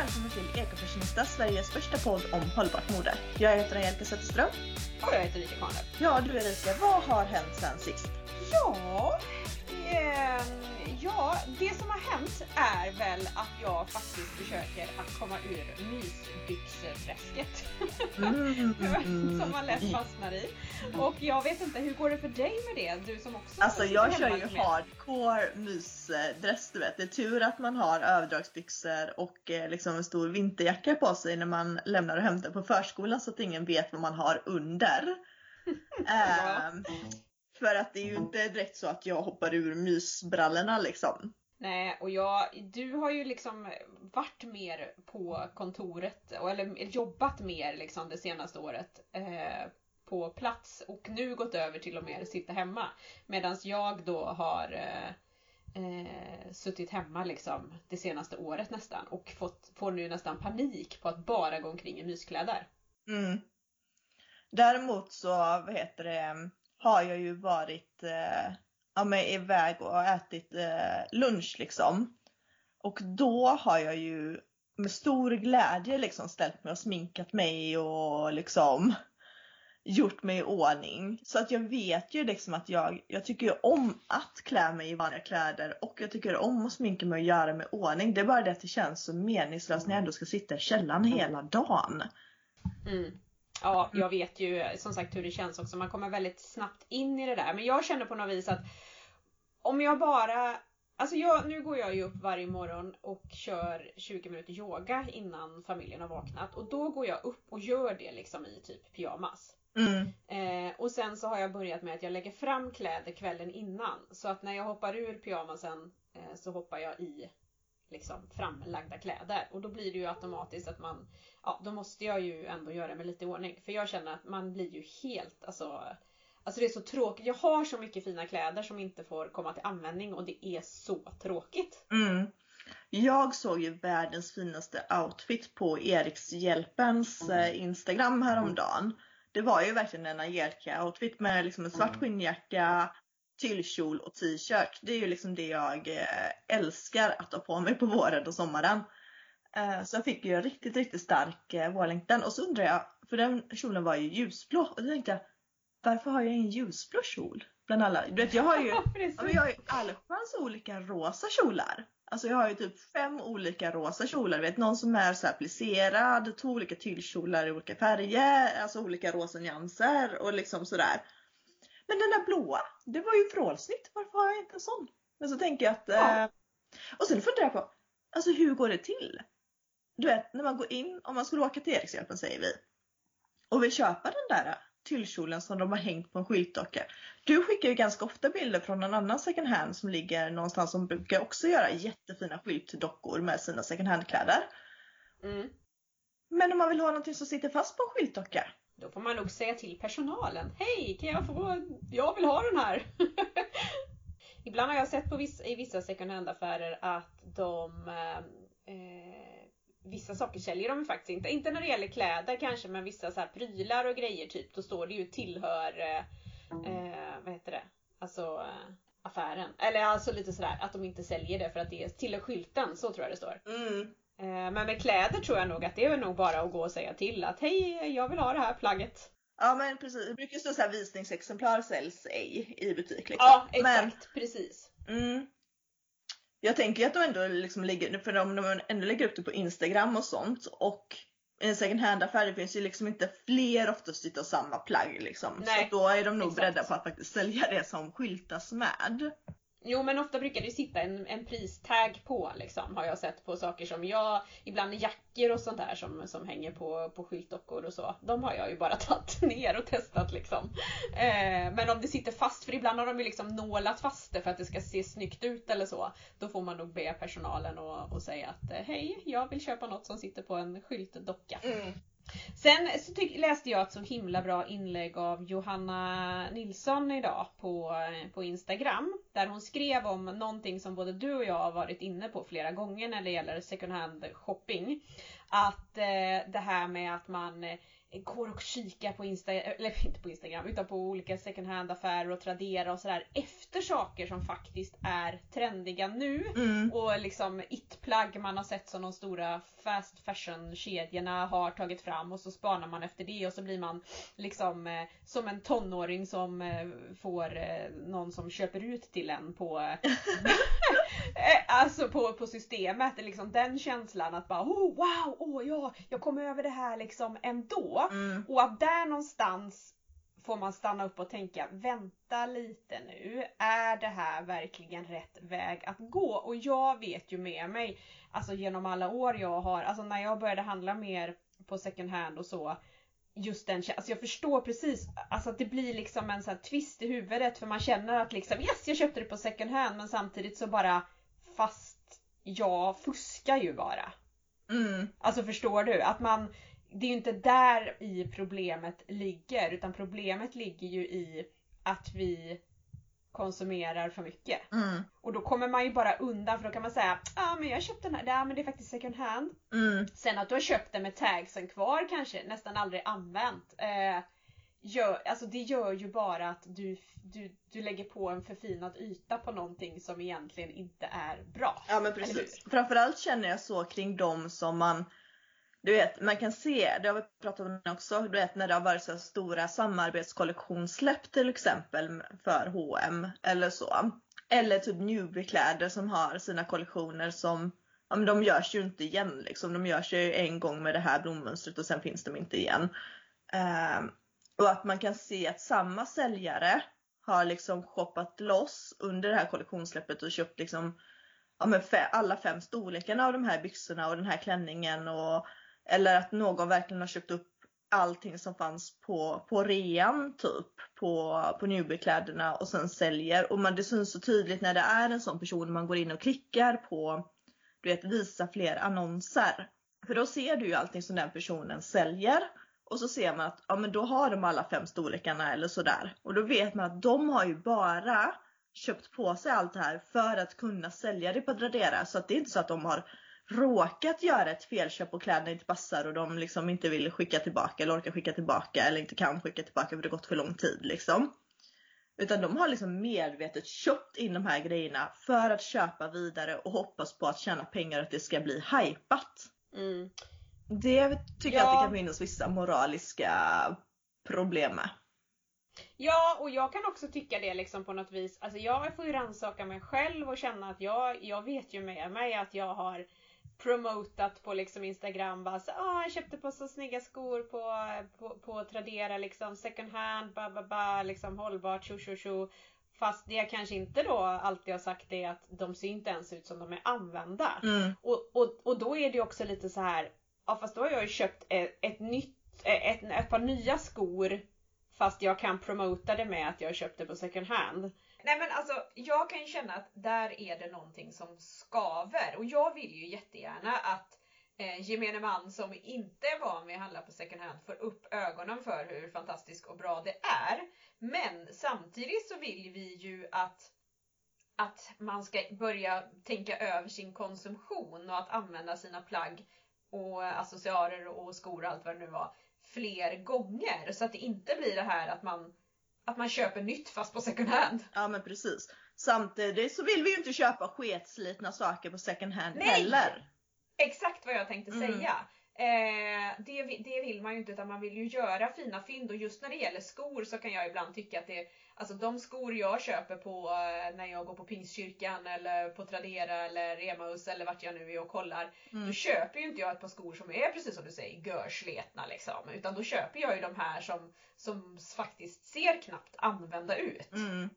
Välkommen till Ekofashionista, Sveriges första podd om hållbart mode. Jag heter Angelica Zetterström. Och jag heter Rika Kvarnlöf. Ja du Erika, vad har hänt sen sist? Ja, eh, ja, det som har hänt är väl att jag faktiskt försöker att komma ur mysbyxeträsket. Mm. som man lätt fastnar i. Och jag vet inte, hur går det för dig med det? Du som också Alltså jag kör ju mer. hardcore mysdress du vet. Det är tur att man har överdragsbyxor och eh, liksom en stor vinterjacka på sig när man lämnar och hämtar på förskolan så att ingen vet vad man har under. Ehm, för att det är ju inte direkt så att jag hoppar ur mysbrallorna liksom. Nej, och jag, du har ju liksom varit mer på kontoret, eller jobbat mer liksom det senaste året eh, på plats och nu gått över till att sitta hemma. Medan jag då har eh, eh, suttit hemma liksom det senaste året nästan och fått, får nu nästan panik på att bara gå omkring i myskläder. Mm. Däremot så, vad heter det, har jag ju varit eh, ja, men iväg och ätit eh, lunch liksom. Och då har jag ju med stor glädje liksom ställt mig och sminkat mig och liksom gjort mig i ordning. Så att jag vet ju liksom att jag, jag tycker om att klä mig i vanliga kläder och jag tycker om att sminka mig och göra mig i ordning. Det är bara det att det känns så meningslöst när jag ändå ska sitta i källaren hela dagen. Mm. Ja, jag vet ju som sagt hur det känns också. Man kommer väldigt snabbt in i det där. Men jag känner på något vis att om jag bara Alltså jag, nu går jag ju upp varje morgon och kör 20 minuter yoga innan familjen har vaknat. Och då går jag upp och gör det liksom i typ pyjamas. Mm. Eh, och sen så har jag börjat med att jag lägger fram kläder kvällen innan. Så att när jag hoppar ur pyjamasen eh, så hoppar jag i liksom framlagda kläder. Och då blir det ju automatiskt att man, ja då måste jag ju ändå göra mig lite i ordning. För jag känner att man blir ju helt, alltså Alltså det är så tråkigt. Jag har så mycket fina kläder som inte får komma till användning och det är så tråkigt. Mm. Jag såg ju världens finaste outfit på Erikshjälpens eh, Instagram häromdagen. Det var ju verkligen en Angelica-outfit med liksom en svart skinnjacka, tyllkjol och t-shirt. Det är ju liksom det jag eh, älskar att ha på mig på våren och sommaren. Eh, så jag fick ju en riktigt, riktigt stark vårlängtan. Och så undrar jag, för den kjolen var ju ljusblå och då tänkte jag, varför har jag ingen ljusblå kjol? Bland alla. Du vet jag har ju Ja, jag har ju allsköns olika rosa kjolar. Alltså jag har ju typ fem olika rosa kjolar. Du vet någon som är så här plisserad, två olika tyllkjolar i olika färger, alltså olika rosa nyanser och liksom sådär. Men den där blåa, det var ju vrålsnitt. Varför har jag inte en sån? Men så tänker jag att... Ja. Eh, och sen funderar jag på, alltså hur går det till? Du vet när man går in, om man skulle åka till Erikshjälpen säger vi. Och vill köpa den där tyllkjolen som de har hängt på en skyltdocka. Du skickar ju ganska ofta bilder från en annan second hand som ligger någonstans som brukar också göra jättefina skyltdockor med sina second hand-kläder. Mm. Men om man vill ha någonting som sitter fast på en skyltdocka. Då får man nog säga till personalen. Hej, kan jag få, jag vill ha den här. Ibland har jag sett på vissa, i vissa second hand affärer att de eh, Vissa saker säljer de ju faktiskt inte. Inte när det gäller kläder kanske men vissa så här prylar och grejer typ. Då står det ju tillhör eh, eh, Vad heter det? Alltså eh, affären. Eller alltså lite sådär att de inte säljer det för att det tillhör skylten. Så tror jag det står. Mm. Eh, men med kläder tror jag nog att det är nog bara att gå och säga till att hej jag vill ha det här plagget. Ja men precis, det brukar stå så här visningsexemplar säljs ej i butik liksom. Ja Men- exakt, precis. Mm. Jag tänker att de ändå liksom lägger, för om de ändå lägger upp det på Instagram och sånt och i en second hand affär det finns ju liksom inte fler oftast utav samma plagg liksom. Nej, så då är de nog exakt. beredda på att faktiskt sälja det som skyltas med. Jo men ofta brukar det sitta en, en pristag på liksom har jag sett på saker som jag, ibland jackor och sånt där som, som hänger på, på skyltdockor och så. De har jag ju bara tagit ner och testat liksom. Eh, men om det sitter fast, för ibland har de ju liksom nålat fast det för att det ska se snyggt ut eller så. Då får man nog be personalen och, och säga att eh, hej, jag vill köpa något som sitter på en skyltdocka. Mm. Sen så tyck, läste jag ett så himla bra inlägg av Johanna Nilsson idag på, på Instagram. Där hon skrev om någonting som både du och jag har varit inne på flera gånger när det gäller second hand shopping. att eh, det här med att man eh, går och kikar på Instagram, eller inte på Instagram, utan på olika second hand affärer och Tradera och sådär efter saker som faktiskt är trendiga nu. Mm. Och liksom it-plagg man har sett som de stora fast fashion kedjorna har tagit fram och så spanar man efter det och så blir man liksom eh, som en tonåring som eh, får eh, någon som köper ut till en på Alltså på, på systemet, liksom den känslan att bara oh, wow, oh, ja, jag kom över det här liksom ändå. Mm. Och att där någonstans får man stanna upp och tänka, vänta lite nu, är det här verkligen rätt väg att gå? Och jag vet ju med mig, alltså genom alla år jag har, alltså när jag började handla mer på second hand och så, just den alltså jag förstår precis, alltså att det blir liksom en sån här twist i huvudet för man känner att liksom yes jag köpte det på second hand men samtidigt så bara fast jag fuskar ju bara. Mm. Alltså förstår du? Att man, det är ju inte där i problemet ligger utan problemet ligger ju i att vi konsumerar för mycket. Mm. Och då kommer man ju bara undan för då kan man säga ja ah, men jag köpte den här, ja men det är faktiskt second hand. Mm. Sen att du har köpt den med tagsen kvar kanske, nästan aldrig använt. Eh, gör, alltså det gör ju bara att du, du, du lägger på en förfinad yta på någonting som egentligen inte är bra. Ja men precis. Framförallt känner jag så kring dem som man du vet, man kan se, det har vi pratat om också, du vet när det har varit så stora samarbetskollektionssläpp till exempel för H&M eller så. Eller typ Newbie-kläder som har sina kollektioner som, ja men de görs ju inte igen liksom. De görs ju en gång med det här blommönstret och sen finns de inte igen. Ehm, och att man kan se att samma säljare har liksom shoppat loss under det här kollektionssläppet och köpt liksom ja, men alla fem storlekarna av de här byxorna och den här klänningen och eller att någon verkligen har köpt upp allting som fanns på, på rean typ på, på Newbie-kläderna och sen säljer och man, det syns så tydligt när det är en sån person man går in och klickar på du vet visa fler annonser. För då ser du ju allting som den personen säljer och så ser man att ja, men då har de alla fem storlekarna eller sådär. Och då vet man att de har ju bara köpt på sig allt det här för att kunna sälja det på Tradera. Så att det är inte så att de har råkat göra ett felköp och kläderna inte passar och de liksom inte vill skicka tillbaka eller orkar skicka tillbaka eller inte kan skicka tillbaka för det gått för lång tid liksom. Utan de har liksom medvetet köpt in de här grejerna för att köpa vidare och hoppas på att tjäna pengar och att det ska bli hypat. Mm. Det tycker jag att Ja. det kan finnas vissa moraliska problem med. Ja, och jag kan också tycka det liksom på något vis. Alltså jag får ju rannsaka mig själv och känna att jag, jag vet ju med mig att jag har promotat på liksom Instagram bara så, ah, jag köpte på så snygga skor på, på, på Tradera liksom second hand, ba ba ba, liksom hållbart, tjo tjo tjo. Fast det jag kanske inte då alltid har sagt är att de ser inte ens ut som de är använda. Mm. Och, och, och då är det också lite så här, ja fast då har jag ju köpt ett, ett nytt, ett, ett par nya skor fast jag kan promota det med att jag köpte på second hand. Nej men alltså jag kan ju känna att där är det någonting som skaver och jag vill ju jättegärna att eh, gemene man som inte är van vid att handla på second hand får upp ögonen för hur fantastiskt och bra det är. Men samtidigt så vill vi ju att att man ska börja tänka över sin konsumtion och att använda sina plagg och accessoarer och skor och allt vad det nu var fler gånger så att det inte blir det här att man att man köper nytt fast på second hand. Ja men precis. Samtidigt så vill vi ju inte köpa sketslitna saker på second hand Nej! heller. Exakt vad jag tänkte Mm. säga. Eh, det, det vill man ju inte utan man vill ju göra fina fynd och just när det gäller skor så kan jag ibland tycka att det Alltså de skor jag köper på eh, när jag går på Pingstkyrkan eller på Tradera eller Emmaus eller vart jag nu är och kollar. Mm. Då köper ju inte jag ett par skor som är precis som du säger görsletna liksom. Utan då köper jag ju de här som, som faktiskt ser knappt använda ut. Mm.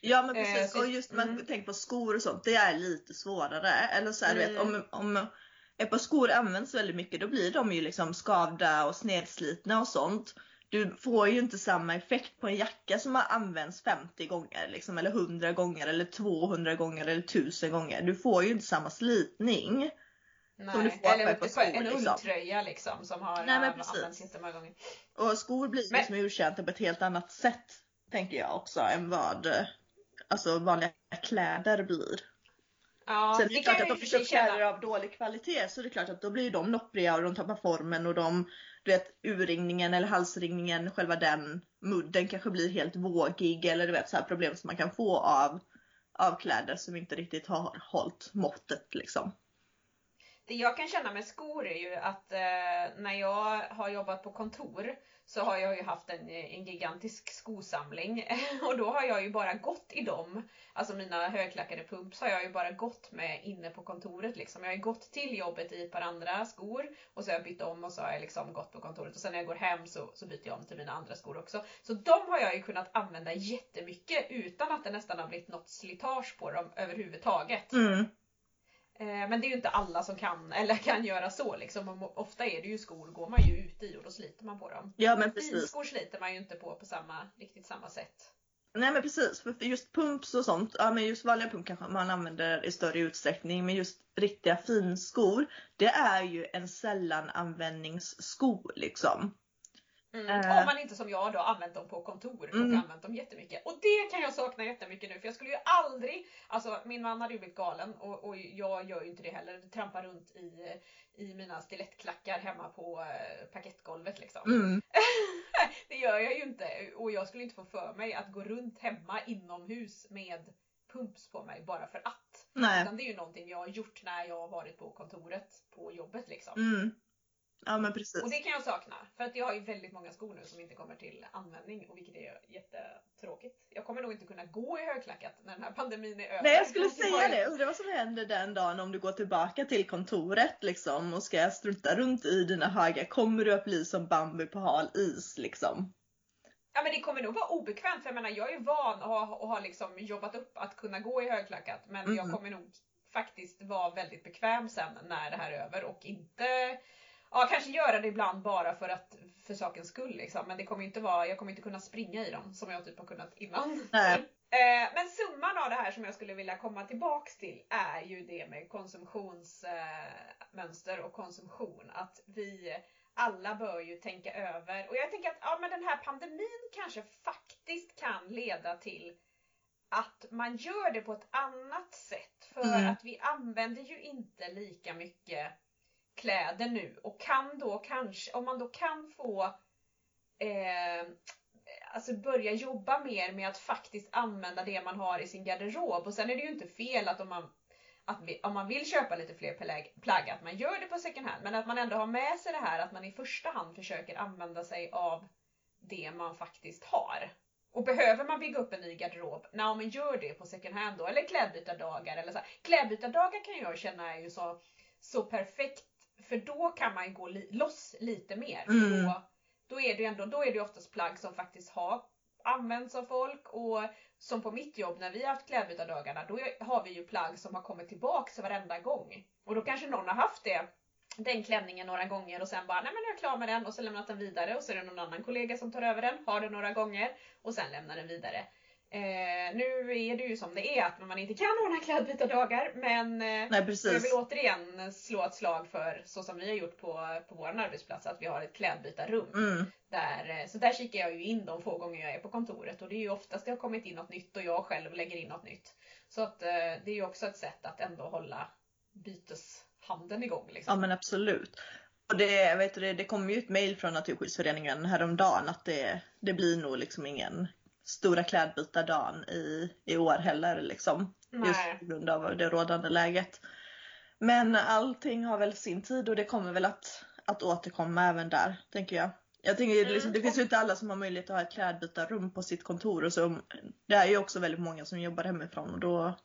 Ja men Eh, precis så- och just man mm. tänker på skor och sånt, det är lite svårare. Eller så här, du vet, Mm. om, om ett par skor används väldigt mycket då blir de ju liksom skavda och snedslitna och sånt. Du får ju inte samma effekt på en jacka som har använts 50 gånger liksom, eller 100 gånger eller 200 gånger eller 1000 gånger. Du får ju inte samma slitning. Som du får Eller på skor, en liksom. ulltröja liksom som har Nej, men äh, precis. använts jättemånga gånger. Och skor blir Men- liksom uttjänta på ett helt annat sätt tänker jag också än vad eh, alltså vanliga kläder blir. Ja, Sen är det, det klart att och för köper kläder av dålig kvalitet så är det klart att då blir de noppriga och de tappar formen och de, du vet urringningen eller halsringningen, själva den mudden kanske blir helt vågig eller du vet så här problem som man kan få av, av kläder som inte riktigt har hållit måttet liksom. Det jag kan känna med skor är ju att eh, när jag har jobbat på kontor så har jag ju haft en, eh, en gigantisk skosamling och då har jag ju bara gått i dem. Alltså mina högklackade pumps har jag ju bara gått med inne på kontoret liksom. Jag har ju gått till jobbet i ett par andra skor och så har jag bytt om och så har jag liksom gått på kontoret och sen när jag går hem så, så byter jag om till mina andra skor också. Så de har jag ju kunnat använda jättemycket utan att det nästan har blivit något slitage på dem överhuvudtaget. Mm. Eh, Men det är ju inte alla som kan eller kan göra så liksom. Ofta är det ju skor går man ju ut i och då sliter man på dem. Ja men precis. Finskor sliter man ju inte på på samma, riktigt samma sätt. Nej men precis, för just pumps och sånt, ja men just vanliga pump kanske man använder i större utsträckning men just riktiga finskor, det är ju en sällan användningssko liksom. Mm. Eh. Om man inte som jag då använt dem på kontor och Mm. använt dem jättemycket. Och det kan jag sakna jättemycket nu för jag skulle ju aldrig, alltså min man hade ju blivit galen och, och jag gör ju inte det heller. Trampar runt i, i mina stilettklackar hemma på eh, parkettgolvet liksom. Mm. det gör jag ju inte och jag skulle inte få för mig att gå runt hemma inomhus med pumps på mig bara för att. Nej. Utan det är ju någonting jag har gjort när jag har varit på kontoret på jobbet liksom. Mm. Ja men precis. Och det kan jag sakna. För att jag har ju väldigt många skor nu som inte kommer till användning och vilket är jättetråkigt. Jag kommer nog inte kunna gå i högklackat när den här pandemin är över. Nej jag skulle säga jag- det, undrar vad som händer den dagen om du går tillbaka till kontoret liksom och ska strunta runt i dina högar. Kommer du att bli som Bambi på hal is liksom? Ja men det kommer nog vara obekvämt för jag menar jag är van och har, och har liksom jobbat upp att kunna gå i högklackat men Mm. jag kommer nog faktiskt vara väldigt bekväm sen när det här är över och inte Ja kanske göra det ibland bara för att för sakens skull liksom men det kommer inte vara, jag kommer inte kunna springa i dem som jag typ har kunnat innan. Nej. Eh, men summan av det här som jag skulle vilja komma tillbaks till är ju det med konsumtionsmönster och konsumtion. Att vi alla bör ju tänka över. Och jag tänker att ja, men den här pandemin kanske faktiskt kan leda till att man gör det på ett annat sätt. För Mm. att vi använder ju inte lika mycket kläder nu och kan då kanske, om man då kan få eh, alltså börja jobba mer med att faktiskt använda det man har i sin garderob. Och sen är det ju inte fel att om man, att vi, om man vill köpa lite fler plagg, plagg, att man gör det på second hand. Men att man ändå har med sig det här att man i första hand försöker använda sig av det man faktiskt har. Och behöver man bygga upp en ny garderob, nej men gör det på second hand då. Eller klädbytardagar. Eller så här. Klädbytardagar kan jag känna är ju så, så perfekt. Då kan man ju gå li- loss lite mer. Mm. Då, då är det ju ändå, då är det oftast plagg som faktiskt har använts av folk och som på mitt jobb när vi har haft klädbytardagarna då har vi ju plagg som har kommit tillbaks varenda gång. Och då kanske någon har haft det den klänningen några gånger och sen bara nej men nu är jag klar med den och så lämnat den vidare och så är det någon annan kollega som tar över den, har den några gånger och sen lämnar den vidare. Eh, nu är det ju som det är att man inte kan ordna klädbytardagar men eh, Nej jag vill återigen slå ett slag för så som vi har gjort på, på vår arbetsplats att vi har ett klädbytarrum. Mm. Där, eh, så där kikar jag ju in de få gånger jag är på kontoret och det är ju oftast det har kommit in något nytt och jag själv lägger in något nytt. Så att eh, det är ju också ett sätt att ändå hålla byteshandeln igång. Liksom. Ja men absolut. Och det, vet du, det, det kom ju ett mail från Naturskyddsföreningen häromdagen att det, det blir nog liksom ingen stora klädbytardagen i, i år heller liksom. Just Nej. på grund av det rådande läget. Men allting har väl sin tid och det kommer väl att, att återkomma även där, tänker jag. Jag tänker Mm. liksom, det finns ju inte alla som har möjlighet att ha ett klädbytarrum på sitt kontor och så. Det är ju också väldigt många som jobbar hemifrån och då,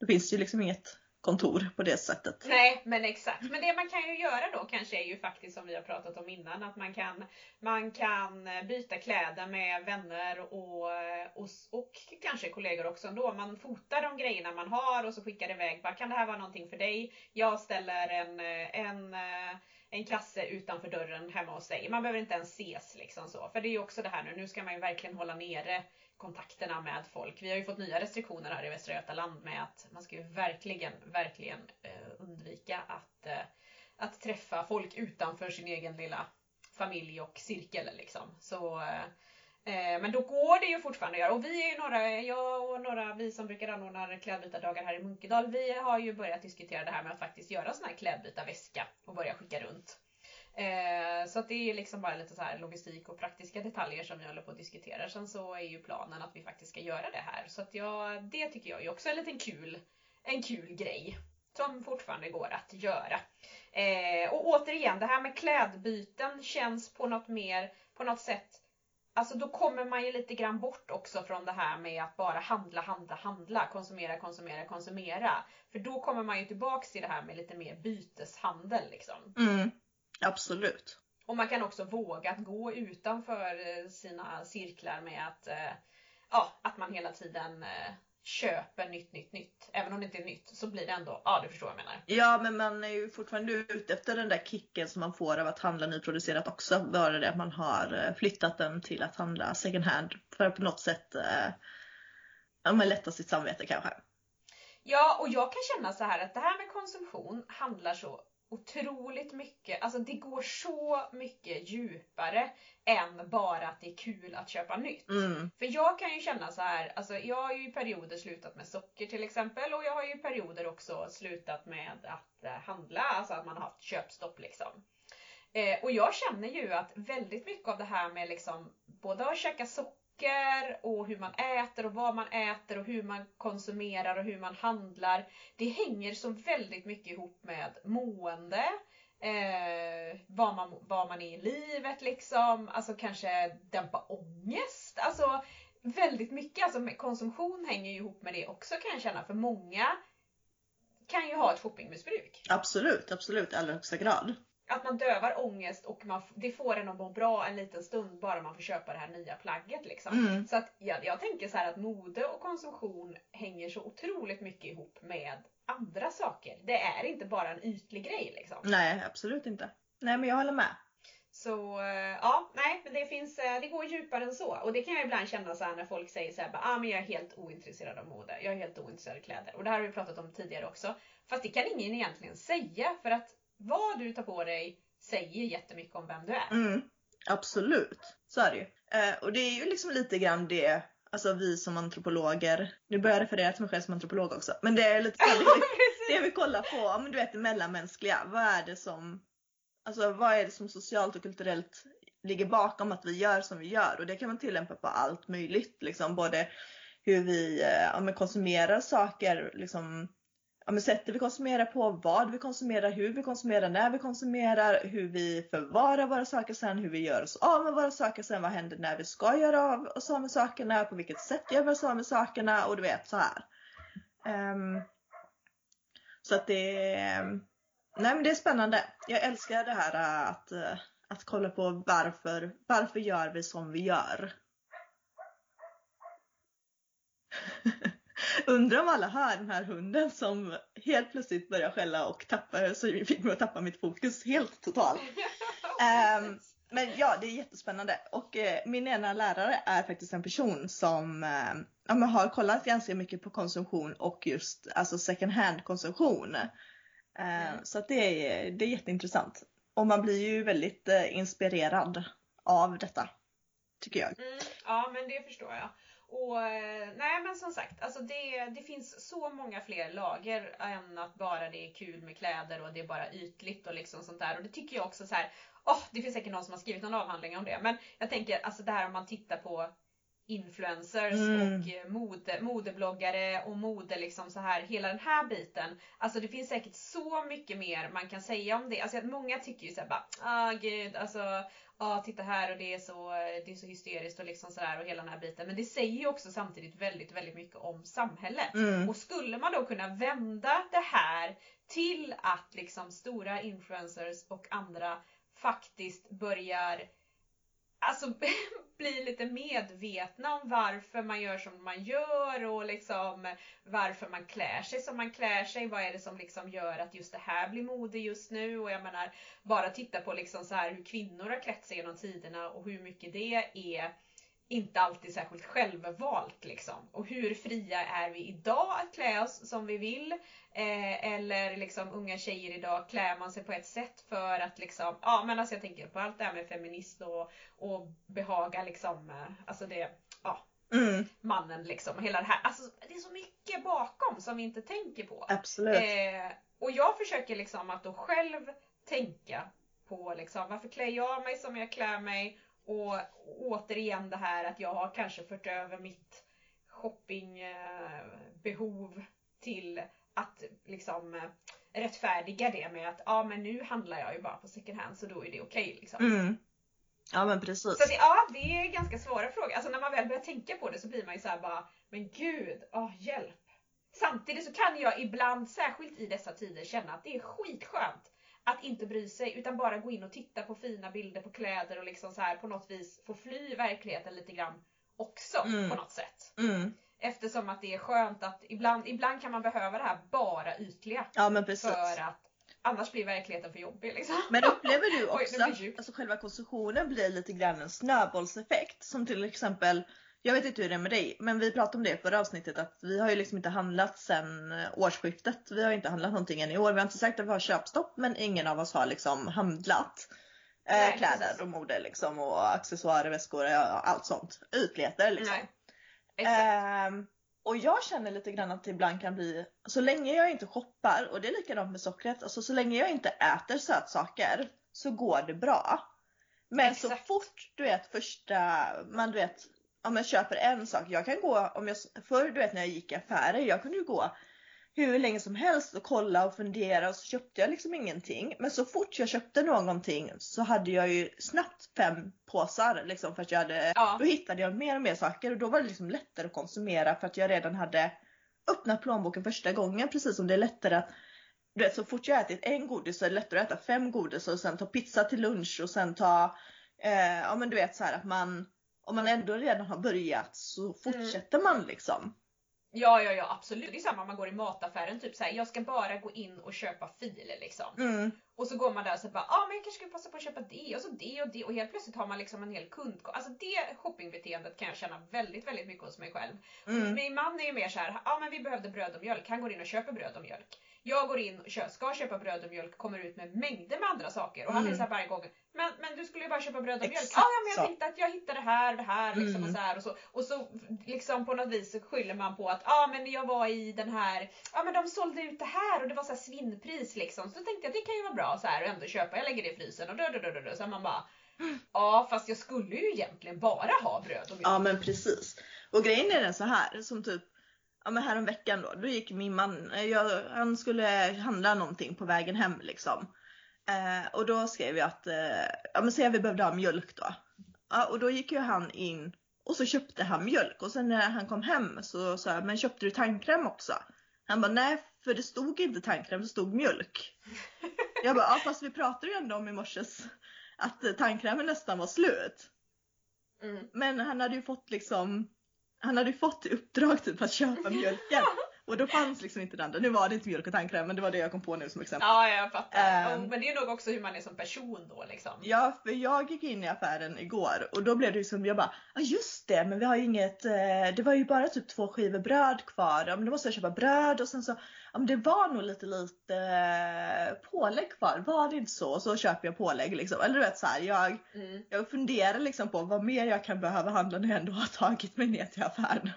då finns det ju liksom inget kontor på det sättet. Nej, men exakt. Men det man kan ju göra då kanske är ju faktiskt som vi har pratat om innan att man kan, man kan eh, byta kläder med vänner och, eh, och, och kanske kollegor också ändå. Man fotar de grejerna man har och så skickar iväg. Bara, kan det här vara någonting för dig? Jag ställer en, eh, en, en kasse utanför dörren hemma hos dig. Man behöver inte ens ses liksom så. För det är ju också det här nu, nu ska man ju verkligen hålla nere kontakterna med folk. Vi har ju fått nya restriktioner här i Västra Götaland med att man ska ju verkligen, verkligen eh, undvika att, eh, att träffa folk utanför sin egen lilla familj och cirkel liksom. Så, eh, men då går det ju fortfarande att göra. Och vi är ju några, jag och några, vi som brukar anordna klädbytardagar här i Munkedal, vi har ju börjat diskutera det här med att faktiskt göra sån här klädbytarväska och börja skicka runt. Eh, så att det är liksom bara lite så här logistik och praktiska detaljer som vi håller på att diskutera. Sen så är ju planen att vi faktiskt ska göra det här. Så att jag, det tycker jag är också en liten kul, en kul grej. Som fortfarande går att göra. Eh, och återigen, det här med klädbyten känns på något mer, på något sätt Alltså då kommer man ju lite grann bort också från det här med att bara handla, handla, handla, konsumera, konsumera, konsumera. För då kommer man ju tillbaks till det här med lite mer byteshandel liksom. Mm, absolut. Och man kan också våga att gå utanför eh, sina cirklar med att, eh, ja, att man hela tiden eh, köper nytt, nytt, nytt. Även om det inte är nytt så blir det ändå, ja du förstår vad jag menar. Ja men man är ju fortfarande ute efter den där kicken som man får av att handla nyproducerat också. Bara det att man har flyttat den till att handla second hand för att på något sätt ja, lätta sitt samvete kanske. Ja och jag kan känna så här att det här med konsumtion handlar så otroligt mycket, alltså det går så mycket djupare än bara att det är kul att köpa nytt. Mm. För jag kan ju känna så här, alltså jag har ju i perioder slutat med socker till exempel och jag har ju i perioder också slutat med att eh, handla, alltså att man har haft köpstopp liksom. Eh, och jag känner ju att väldigt mycket av det här med liksom både att käka socker socker och hur man äter och vad man äter och hur man konsumerar och hur man handlar. Det hänger så väldigt mycket ihop med mående, eh, vad, man, vad man är i livet liksom, alltså kanske dämpa ångest. Alltså väldigt mycket, alltså konsumtion hänger ju ihop med det också kan jag känna för många kan ju ha ett shoppingmissbruk. Absolut, absolut i allra högsta grad att man dövar ångest och man, det får en att må bra en liten stund bara man får köpa det här nya plagget. Liksom. Mm. Så att jag, jag tänker så att mode och konsumtion hänger så otroligt mycket ihop med andra saker. Det är inte bara en ytlig grej. Liksom. Nej, absolut inte. Nej, men jag håller med. Så eh, ja, nej, men det finns, eh, det går djupare än så. Och det kan jag ibland känna så när folk säger så här, ah, men jag är helt ointresserad av mode. Jag är helt ointresserad av kläder. Och det här har vi pratat om tidigare också. Fast det kan ingen egentligen säga för att vad du tar på dig säger jättemycket om vem du är. Mm, absolut, så är det ju. Eh, och det är ju liksom lite grann det, alltså vi som antropologer, nu börjar jag referera till mig själv som antropolog också, men det är lite så det, det vi kollar på, men du vet det mellanmänskliga, vad är det som, alltså vad är det som socialt och kulturellt ligger bakom att vi gör som vi gör och det kan man tillämpa på allt möjligt, liksom både hur vi eh, ja, konsumerar saker, liksom ja, men sättet vi konsumerar på, vad vi konsumerar, hur vi konsumerar, när vi konsumerar, hur vi förvarar våra saker sen, hur vi gör oss av med våra saker sen, vad händer när vi ska göra av oss av med sakerna, på vilket sätt gör vi oss av med sakerna och du vet så här. Um, så att det är, nej men det är spännande. Jag älskar det här eh, att, eh, att kolla på varför, varför gör vi som vi gör. Undrar om alla hör den här hunden som helt plötsligt börjar skälla och tappa, så fick mig att tappa mitt fokus helt totalt. Um, men ja, det är jättespännande. Och eh, min ena lärare är faktiskt en person som eh, ja, har kollat ganska mycket på konsumtion och just alltså second hand konsumtion. Eh, mm. Så att det, är, det är jätteintressant. Och man blir ju väldigt eh, inspirerad av detta. Tycker jag. Mm, ja, men det förstår jag. Och eh, nej men som sagt, alltså det, det finns så många fler lager än att bara det är kul med kläder och det är bara ytligt och liksom sånt där. Och det tycker jag också så här, oh, det finns säkert någon som har skrivit någon avhandling om det. Men jag tänker alltså det här om man tittar på influencers mm. och eh, mode, modebloggare och mode liksom så här hela den här biten. Alltså det finns säkert så mycket mer man kan säga om det. Alltså många tycker ju såhär bara, ah gud alltså ja titta här och det är så, det är så hysteriskt och liksom sådär och hela den här biten. Men det säger ju också samtidigt väldigt, väldigt mycket om samhället. Mm. Och skulle man då kunna vända det här till att liksom stora influencers och andra faktiskt börjar alltså bli lite medvetna om varför man gör som man gör och liksom varför man klär sig som man klär sig. Vad är det som liksom gör att just det här blir mode just nu? Och jag menar, bara titta på liksom så här hur kvinnor har klätt sig genom tiderna och hur mycket det är inte alltid särskilt självvalt liksom. Och hur fria är vi idag att klä oss som vi vill? Eh, eller liksom unga tjejer idag, klär man sig på ett sätt för att liksom, ja men alltså jag tänker på allt det här med feminist och, och behaga liksom, eh, alltså det, ja. Mm, Mannen liksom, hela det här. Alltså det är så mycket bakom som vi inte tänker på. absolut. Eh, och jag försöker liksom att då själv tänka på liksom, varför klär jag mig som jag klär mig? Och återigen det här att jag har kanske fört över mitt shoppingbehov till att liksom eh, rättfärdiga det med att ja men nu handlar jag ju bara på second hand så då är det okej liksom. Mm. Ja men precis. Så det, ja, det är ganska svåra frågor. Alltså när man väl börjar tänka på det så blir man ju så här bara, men gud, åh hjälp. Samtidigt så kan jag ibland, särskilt i dessa tider, känna att det är skitskönt att inte bry sig utan bara gå in och titta på fina bilder på kläder och liksom så här på något vis få fly verkligheten lite grann också Mm. på något sätt. Mm. Eftersom att det är skönt att ibland, ibland kan man behöva det här bara ytliga Ja men precis. för att annars blir verkligheten för jobbig liksom. Men upplever du också att alltså, själva konsumtionen blir lite grann en snöbollseffekt? Som till exempel, jag vet inte hur det är med dig, men vi pratade om det förra avsnittet att vi har ju liksom inte handlat sedan eh, årsskiftet. Vi har inte handlat någonting än i år. Vi har inte sagt att vi har köpstopp men ingen av oss har liksom handlat. Eh, kläder precis. och mode liksom och accessoarer, väskor, ja, allt sånt. Ytligheter liksom. Nej. Ehm, och jag känner lite grann att det ibland kan bli, så länge jag inte shoppar, och det är likadant med sockret, alltså så länge jag inte äter sötsaker så går det bra. Men så Exakt. fort du vet första, man du vet, om jag köper en sak, jag kan gå, om jag, förr du vet när jag gick i affärer, jag kunde ju gå hur länge som helst och kolla och fundera och så köpte jag liksom ingenting. Men så fort jag köpte någonting så hade jag ju snabbt fem påsar liksom för att jag hade Ja. då hittade jag mer och mer saker och då var det liksom lättare att konsumera för att jag redan hade öppnat plånboken första gången. Precis som det är lättare att, du vet så fort jag ätit en godis så är det lättare att äta fem godis och sen ta pizza till lunch och sen ta, eh, ja men du vet så här att man, om man ändå redan har börjat så fortsätter man liksom. Ja, ja, ja absolut. Det är samma om man går i mataffären, typ såhär, jag ska bara gå in och köpa filer liksom. Mm, Och så går man där och så bara, ja ah, men jag kanske ska passa på att köpa det och så det och det och helt plötsligt har man liksom en hel kund. Alltså det shoppingbeteendet kan jag känna väldigt, väldigt mycket hos mig själv. mm, Min man är ju mer så här, ja ah, men vi behövde bröd och mjölk. Han går in och köper bröd och mjölk. Jag går in och ska köpa bröd och mjölk, kommer ut med mängder med andra saker. Och han är Mm. varje gång, men, men du skulle ju bara köpa bröd och mjölk. Exakt Ja, men jag så. tänkte att jag hittade det här, det här liksom Mm. och så här och så. Och så liksom på något vis så skyller man på att ja ah, men jag var i den här, ja men de sålde ut det här och det var så här svinnpris liksom. Så tänkte jag det kan ju vara bra så här och ändå köpa, jag lägger det i frysen och dö, dö, dö, dö. Så man bara, ja fast jag skulle ju egentligen bara ha bröd och mjölk. ja men precis. Och grejen är den så här som typ Ja men härom veckan då, då gick min man, eh, jag, han skulle handla någonting på vägen hem liksom. Eh, och då skrev jag att, eh, ja men säg att vi behövde ha mjölk då. Ja, och då gick ju han in och så köpte han mjölk och sen när han kom hem så sa jag, men köpte du tandkräm också? Han bara, nej för det stod inte tandkräm, det stod mjölk. Jag bara, ja fast vi pratade ju ändå om i morses att tandkrämen nästan var slut. Mm. Men han hade ju fått liksom, han hade ju fått i uppdrag typ att köpa mjölken. Och då fanns liksom inte den där. Nu var det inte mjölk och tandkräm men det var det jag kom på nu som exempel. Ja, jag fattar. Och- men det är nog också hur man är som person då liksom. Ja, för jag gick in i affären igår och då blev det liksom, jag bara, ja just det, men vi har ju inget, eh, det var ju bara typ två skivor bröd kvar, ja men då måste jag köpa bröd och sen så, ja men det var nog lite lite eh, pålägg kvar, var det inte så? Och så köper jag pålägg liksom. Eller du vet så här, jag, Mm. jag funderar liksom på vad mer jag kan behöva handla när jag ändå har tagit mig ner till affären.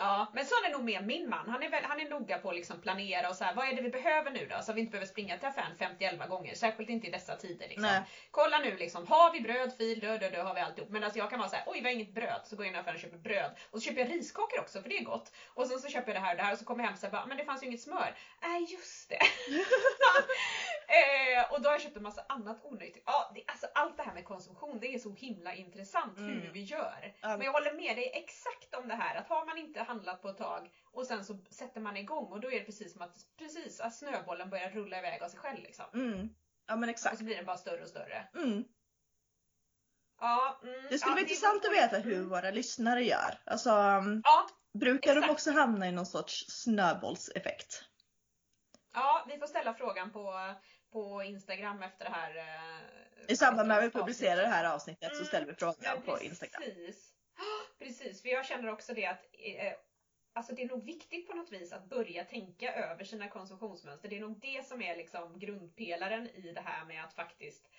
Ja, men så är det nog med min man. Han är, väl, han är noga på att liksom planera och så här, vad är det vi behöver nu då? Så vi inte behöver springa till affären 50-11 gånger, särskilt inte i dessa tider. Liksom. Nej. Kolla nu liksom, har vi bröd, fil, dö, dö, dö, har vi alltihop. Men alltså jag kan vara så här, oj vi har inget bröd. Så går jag in i affären och köper bröd. Och så köper jag riskakor också, för det är gott. Och sen så köper jag det här och det här och så kommer jag hem och säger bara, men det fanns ju inget smör. Nej just det. eh, och då har jag köpt en massa annat onyttigt. Ja, det, alltså, allt det här med konsumtion, det är så himla intressant hur Mm. vi gör. Ja. Men jag håller med dig exakt om det här att har man inte handlat på ett tag och sen så sätter man igång och då är det precis som att, precis, att snöbollen börjar rulla iväg av sig själv liksom. Mm. Ja men Och exakt. så blir den bara större och större. Mm. Ja, mm, Det skulle ja, vara intressant att veta hur våra lyssnare gör. Alltså, um, Ja, brukar de exakt. också hamna i någon sorts snöbollseffekt? ja, vi får ställa frågan på, på Instagram efter det här. eh, I samband med att vi publicerar det här avsnittet så ställer vi frågan Mm, på precis. Instagram. Precis, för jag känner också det att eh, Alltså det är nog viktigt på något vis att börja tänka över sina konsumtionsmönster. Det är nog det som är liksom grundpelaren i det här med att faktiskt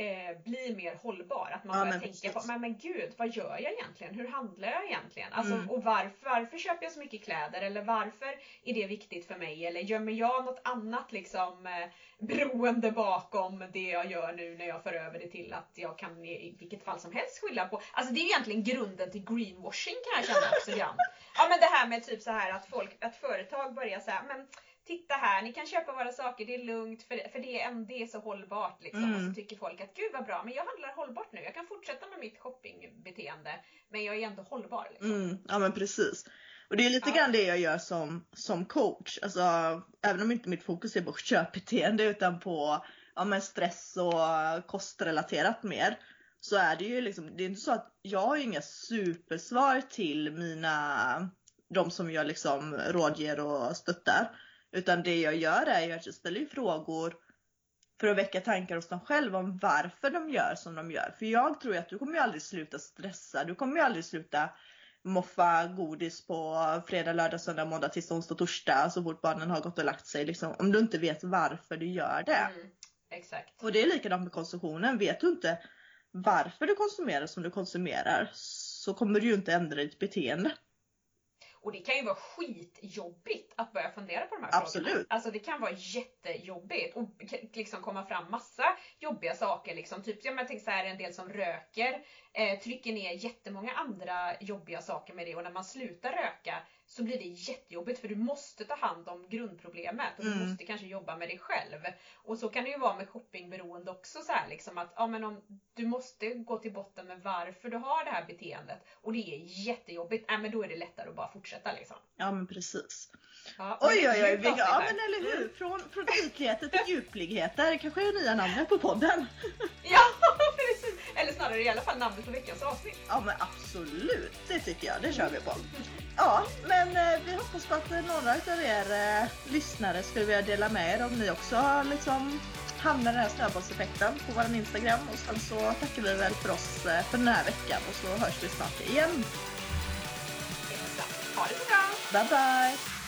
eh, bli mer hållbar. Att man Ja, börjar tänka på, men, men gud, vad gör jag egentligen? Hur handlar jag egentligen? Alltså, Mm. Och varför, varför köper jag så mycket kläder? Eller varför är det viktigt för mig? Eller gömmer jag något annat liksom eh, beroende bakom det jag gör nu när jag för över det till att jag kan i vilket fall som helst skylla på. Alltså det är egentligen grunden till greenwashing kan jag känna också. Ja men det här med typ så här att folk, att företag börjar säga men titta här, ni kan köpa våra saker, det är lugnt för, för det, är, det är så hållbart liksom. Mm. Och så tycker folk att gud vad bra, men jag handlar hållbart nu. Jag kan fortsätta med mitt shoppingbeteende men jag är ändå hållbar. Liksom. Mm, ja men precis. Och det är lite Ja. grann det jag gör som, som coach. Alltså, även om inte mitt fokus är på köpbeteende utan på ja, men stress och kostrelaterat mer. Så är det ju liksom, det är inte så att jag har inga supersvar till mina, de som jag liksom rådger och stöttar. Utan det jag gör är ju att jag ställer frågor för att väcka tankar hos dem själva om varför de gör som de gör. För jag tror att du kommer ju aldrig sluta stressa. Du kommer ju aldrig sluta moffa godis på fredag, lördag, söndag, måndag, tisdag, onsdag, torsdag så fort barnen har gått och lagt sig. Liksom, om du inte vet varför du gör det. Mm, exakt. Och det är likadant med konsumtionen. Vet du inte varför du konsumerar som du konsumerar så kommer du ju inte ändra ditt beteende. Och det kan ju vara skitjobbigt att börja fundera på de här Absolut. frågorna. Alltså det kan vara jättejobbigt och liksom komma fram massa jobbiga saker. Liksom. Typ, jag tänker så här, en del som röker eh, trycker ner jättemånga andra jobbiga saker med det och när man slutar röka så blir det jättejobbigt för du måste ta hand om grundproblemet och du Mm. måste kanske jobba med dig själv. Och så kan det ju vara med shoppingberoende också så här liksom att ja, men om du måste gå till botten med varför du har det här beteendet och det är jättejobbigt, ja, men då är det lättare att bara fortsätta liksom. Ja men precis. Ja, men Oj oj oj, vilka, ja men eller hur. Från, från ytligheter till djupligheter. Kanske är nya namnet på podden. Ja, precis! Eller snarare i alla fall namnet på veckans avsnitt. Ja men absolut, det tycker jag. Det kör vi på. Ja, hoppas på att några av er eh, lyssnare skulle vilja dela med er om ni också har liksom hamnar i den här snöbollseffekten på vår Instagram och sen så tackar vi väl för oss eh, för den här veckan och så hörs vi snart igen. Ha det så bra! Bye bye!